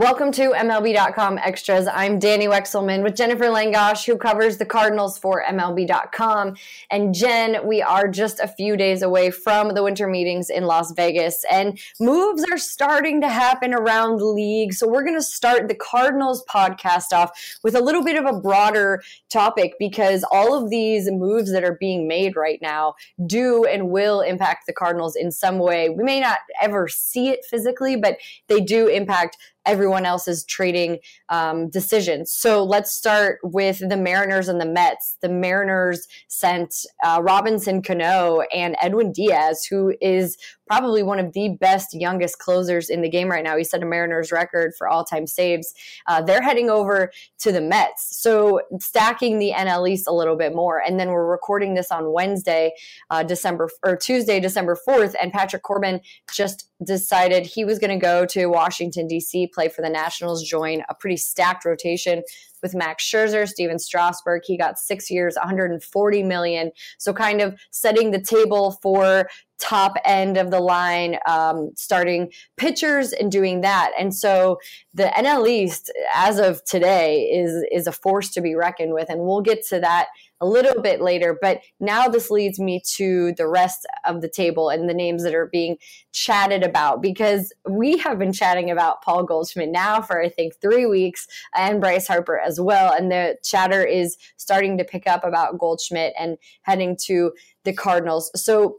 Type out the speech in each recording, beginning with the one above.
Welcome to MLB.com Extras. I'm Danny Wexelman with Jennifer Langosch, who covers the Cardinals for MLB.com. And Jen, we are just a few days away from the winter meetings in Las Vegas, and moves are starting to happen around the league. So we're going to start the Cardinals podcast off with a little bit of a broader topic because all of these moves that are being made right now do and will impact the Cardinals in some way. We may not ever see it physically, but they do impact everyone else's trading um, decisions. So let's start with the Mariners and the Mets. The Mariners sent uh, Robinson Cano and Edwin Diaz, who is probably one of the best youngest closers in the game right now. He set a Mariners record for all time saves. Uh, they're heading over to the Mets. So stacking the NL East a little bit more. And then we're recording this on Wednesday, uh, December or Tuesday, December 4th. And Patrick Corbin just decided he was going to go to Washington, D.C., play for the Nationals, join a pretty stacked rotation with Max Scherzer, Stephen Strasburg. He got six years, 140 million. So kind of setting the table for top end of the line, um, starting pitchers and doing that. And so the NL East, as of today, is is a force to be reckoned with, and we'll get to that a little bit later. But now this leads me to the rest of the table and the names that are being chatted about because we have been chatting about Paul Goldschmidt now for I think three weeks and Bryce Harper as well, and the chatter is starting to pick up about Goldschmidt and heading to the Cardinals. So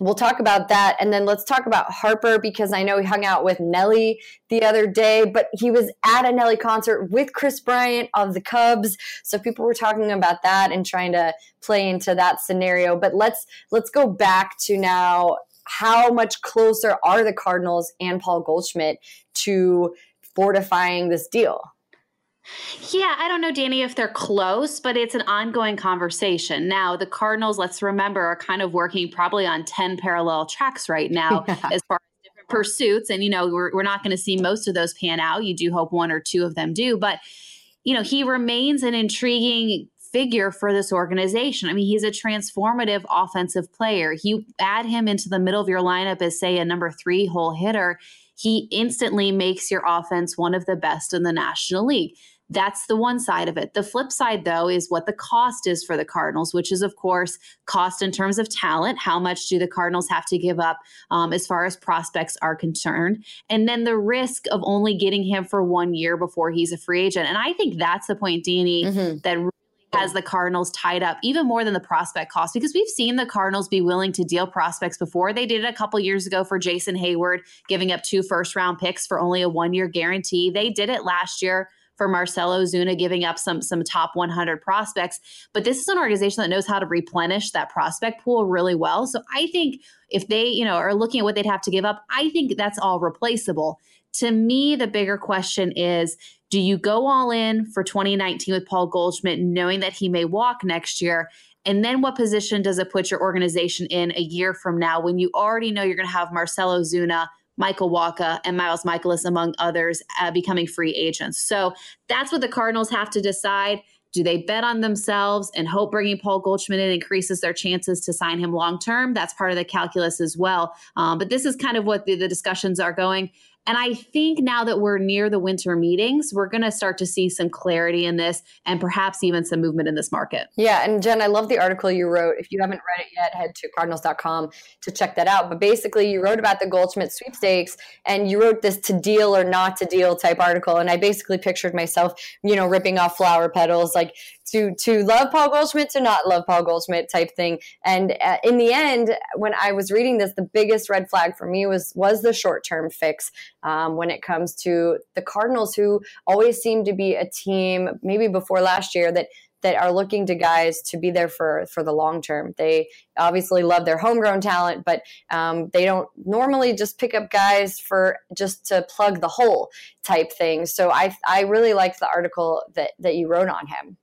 we'll talk about that. And then let's talk about Harper because I know he hung out with Nelly the other day, but he was at a Nelly concert with Kris Bryant of the Cubs. So people were talking about that and trying to play into that scenario. But let's let's go back to now how much closer are the Cardinals and Paul Goldschmidt to fortifying this deal? Yeah, I don't know, Danny, if they're close, but it's an ongoing conversation. Now, the Cardinals, let's remember, are kind of working probably on 10 parallel tracks right now yeah. as far as different pursuits. And, you know, we're, we're not going to see most of those pan out. You do hope one or two of them do. But, you know, he remains an intriguing figure for this organization. I mean, he's a transformative offensive player. You add him into the middle of your lineup as, say, a number three hole hitter, he instantly makes your offense one of the best in the National League. That's the one side of it. The flip side, though, is what the cost is for the Cardinals, which is, of course, cost in terms of talent. How much do the Cardinals have to give up um, as far as prospects are concerned? And then the risk of only getting him for one year before he's a free agent. And I think that's the point, Deanie, mm-hmm. that really has the Cardinals tied up even more than the prospect cost because we've seen the Cardinals be willing to deal prospects before. They did it a couple years ago for Jason Heyward, giving up two first round picks for only a one year guarantee. They did it last year for Marcell Ozuna giving up some some top 100 prospects. But this is an organization that knows how to replenish that prospect pool really well. So I think if they, you know, are looking at what they'd have to give up, I think that's all replaceable. To me, the bigger question is do you go all in for 2019 with Paul Goldschmidt, knowing that he may walk next year? And then what position does it put your organization in a year from now when you already know you're going to have Marcell Ozuna, Michael Wacha, and Miles Mikolas, among others, uh, becoming free agents. So that's what the Cardinals have to decide. Do they bet on themselves and hope bringing Paul Goldschmidt in increases their chances to sign him long term? That's part of the calculus as well. Um, but this is kind of what the, the discussions are going. And I think now that we're near the winter meetings, we're going to start to see some clarity in this and perhaps even some movement in this market. Yeah. And Jen, I love the article you wrote. If you haven't read it yet, head to cardinals.com to check that out. But basically, you wrote about the Goldschmidt sweepstakes and you wrote this to deal or not to deal type article. And I basically pictured myself, you know, ripping off flower petals, like to to love Paul Goldschmidt to not love Paul Goldschmidt type thing. And uh, in the end, when I was reading this, the biggest red flag for me was was the short term fix um, when it comes to the Cardinals, who always seem to be a team, maybe before last year, that that are looking to guys to be there for for the long term. They obviously love their homegrown talent, but um, they don't normally just pick up guys for just to plug the hole type thing. So I I really liked the article that that you wrote on him.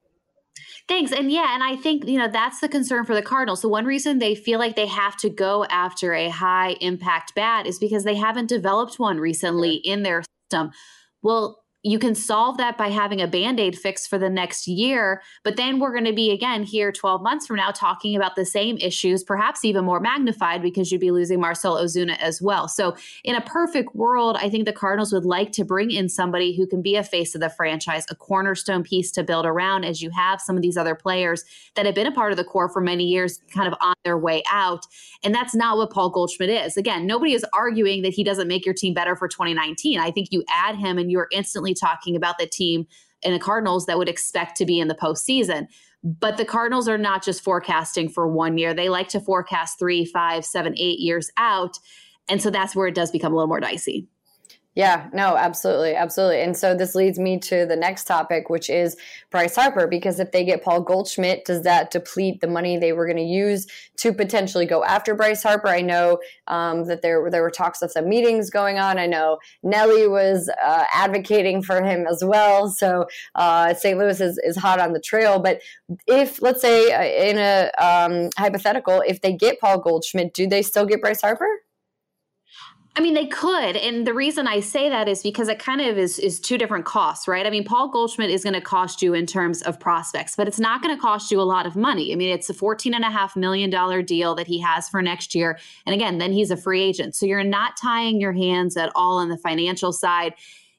Thanks. And yeah, and I think, you know, that's the concern for the Cardinals. So one reason they feel like they have to go after a high impact bat is because they haven't developed one recently in their system. Well, you can solve that by having a band-aid fix for the next year but then we're going to be again here 12 months from now talking about the same issues perhaps even more magnified because you'd be losing marcel ozuna as well. So in a perfect world i think the cardinals would like to bring in somebody who can be a face of the franchise a cornerstone piece to build around as you have some of these other players that have been a part of the core for many years kind of on their way out. And that's not what paul goldschmidt is. Again nobody is arguing that he doesn't make your team better for 2019 i think you add him and you're instantly talking about the team in the Cardinals that would expect to be in the postseason. But the Cardinals are not just forecasting for one year, they like to forecast three, five, seven, eight years out. And so that's where it does become a little more dicey. Yeah, no, absolutely, absolutely. And so this leads me to the next topic, which is Bryce Harper, because if they get Paul Goldschmidt, does that deplete the money they were going to use to potentially go after Bryce Harper? I know um, that there there were talks of some meetings going on. I know Nelly was uh, advocating for him as well. So uh, St. Louis is, is hot on the trail. But if let's say uh, in a um, hypothetical, if they get Paul Goldschmidt, do they still get Bryce Harper? I mean, they could, and the reason I say that is because it kind of is is two different costs, right? I mean, Paul Goldschmidt is going to cost you in terms of prospects, but it's not going to cost you a lot of money. I mean, it's a fourteen and a half million dollar deal that he has for next year, and again, then he's a free agent, so you're not tying your hands at all on the financial side.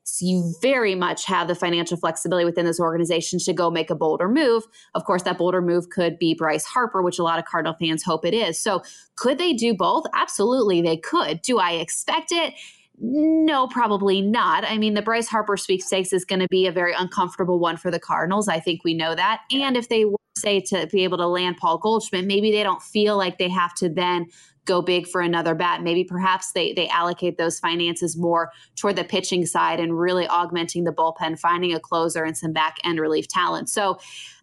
So you very much have the financial flexibility within this organization to go make a bolder move. Of course, that bolder move could be Bryce Harper, which a lot of Cardinal fans hope it is. So could they do both? Absolutely, they could. Do I expect it? No, probably not. I mean, the Bryce Harper sweepstakes is going to be a very uncomfortable one for the Cardinals. I think we know that. And if they were, say, to be able to land Paul Goldschmidt, maybe they don't feel like they have to then go big for another bat. Maybe perhaps they they allocate those finances more toward the pitching side and really augmenting the bullpen, finding a closer and some back end relief talent. So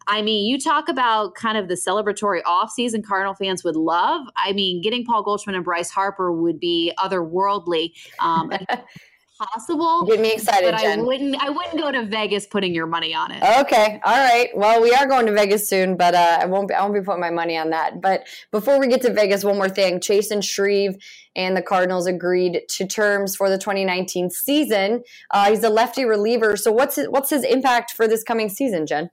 I mean, you talk about kind of the celebratory offseason Cardinal fans would love. I mean, getting Paul Goldschmidt and Bryce Harper would be otherworldly. Um, possible. Get me excited, but Jen. I wouldn't. I wouldn't go to Vegas putting your money on it. Okay, all right. Well, we are going to Vegas soon, but uh, I won't. Be, I won't be putting my money on that. But before we get to Vegas, one more thing: Chasen Shreve and the Cardinals agreed to terms for the 2019 season. Uh, he's a lefty reliever. So what's his, what's his impact for this coming season, Jen?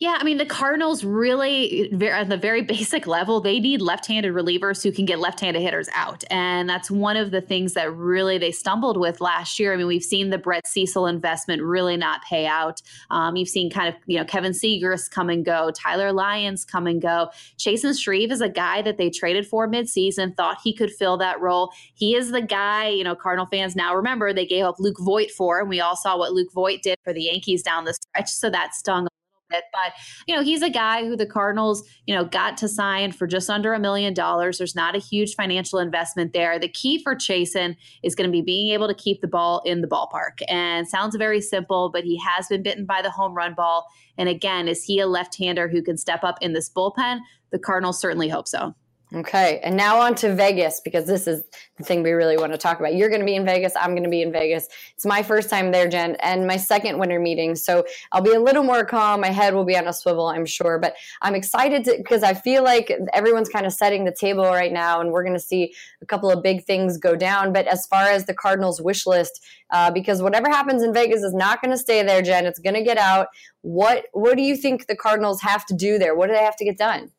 Yeah, I mean the Cardinals really, at the very basic level, they need left-handed relievers who can get left-handed hitters out, and that's one of the things that really they stumbled with last year. I mean, we've seen the Brett Cecil investment really not pay out. Um, you've seen kind of you know Kevin Siegrist come and go, Tyler Lyons come and go. Chasen Shreve is a guy that they traded for midseason, thought he could fill that role. He is the guy. You know, Cardinal fans now remember they gave up Luke Voit for, and we all saw what Luke Voit did for the Yankees down the stretch, so that stung bit. But, you know, he's a guy who the Cardinals, you know, got to sign for just under a million dollars. There's not a huge financial investment there. The key for Chasen is going to be being able to keep the ball in the ballpark. And sounds very simple, but he has been bitten by the home run ball. And again, is he a left hander who can step up in this bullpen? The Cardinals certainly hope so. Okay, and now on to Vegas because this is the thing we really want to talk about. You're going to be in Vegas. I'm going to be in Vegas. It's my first time there, Jen, and my second winter meeting. So I'll be a little more calm. My head will be on a swivel, I'm sure. But I'm excited because I feel like everyone's kind of setting the table right now, and we're going to see a couple of big things go down. But as far as the Cardinals' wish list, uh, because whatever happens in Vegas is not going to stay there, Jen. It's going to get out. What What do you think the Cardinals have to do there? What do they have to get done?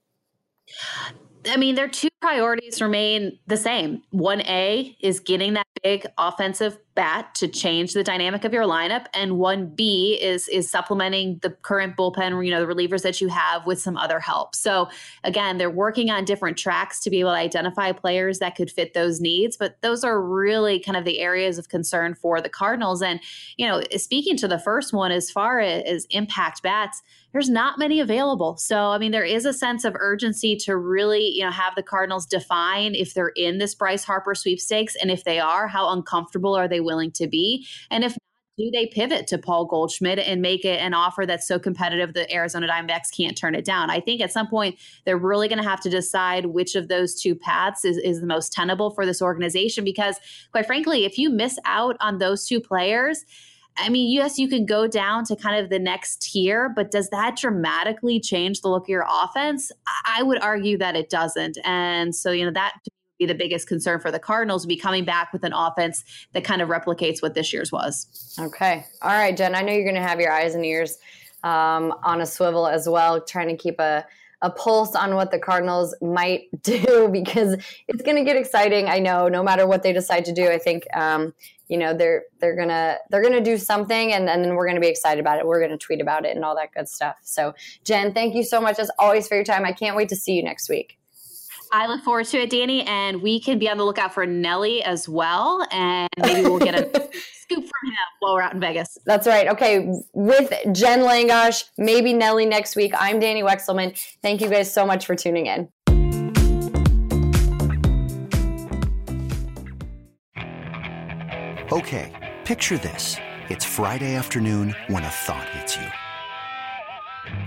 I mean, they're two priorities remain the same. 1A is getting that big offensive bat to change the dynamic of your lineup and 1B is is supplementing the current bullpen, you know, the relievers that you have with some other help. So, again, they're working on different tracks to be able to identify players that could fit those needs, but those are really kind of the areas of concern for the Cardinals and, you know, speaking to the first one as far as impact bats, there's not many available. So, I mean, there is a sense of urgency to really, you know, have the Cardinals define if they're in this Bryce Harper sweepstakes. And if they are, how uncomfortable are they willing to be? And if do they pivot to Paul Goldschmidt and make it an offer that's so competitive that Arizona Diamondbacks can't turn it down? I think at some point they're really going to have to decide which of those two paths is, is the most tenable for this organization because, quite frankly, if you miss out on those two players, I mean, yes, you can go down to kind of the next tier, but does that dramatically change the look of your offense? I would argue that it doesn't. And so, you know, that would be the biggest concern for the Cardinals be coming back with an offense that kind of replicates what this year's was. Okay. All right, Jen. I know you're going to have your eyes and ears um, on a swivel as well, trying to keep a a pulse on what the Cardinals might do because it's going to get exciting. I know, no matter what they decide to do, I think um, you know they're they're gonna they're gonna do something, and, and then we're gonna be excited about it. We're gonna tweet about it and all that good stuff. So, Jen, thank you so much as always for your time. I can't wait to see you next week. I look forward to it, Danny, and we can be on the lookout for Nelly as well, and maybe we'll get a scoop from him while we're out in Vegas. That's right. Okay, with Jen Langosch, maybe Nelly next week. I'm Danny Wexelman. Thank you guys so much for tuning in. Okay, picture this: it's Friday afternoon when a thought hits you.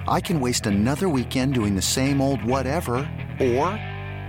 I can waste another weekend doing the same old whatever, or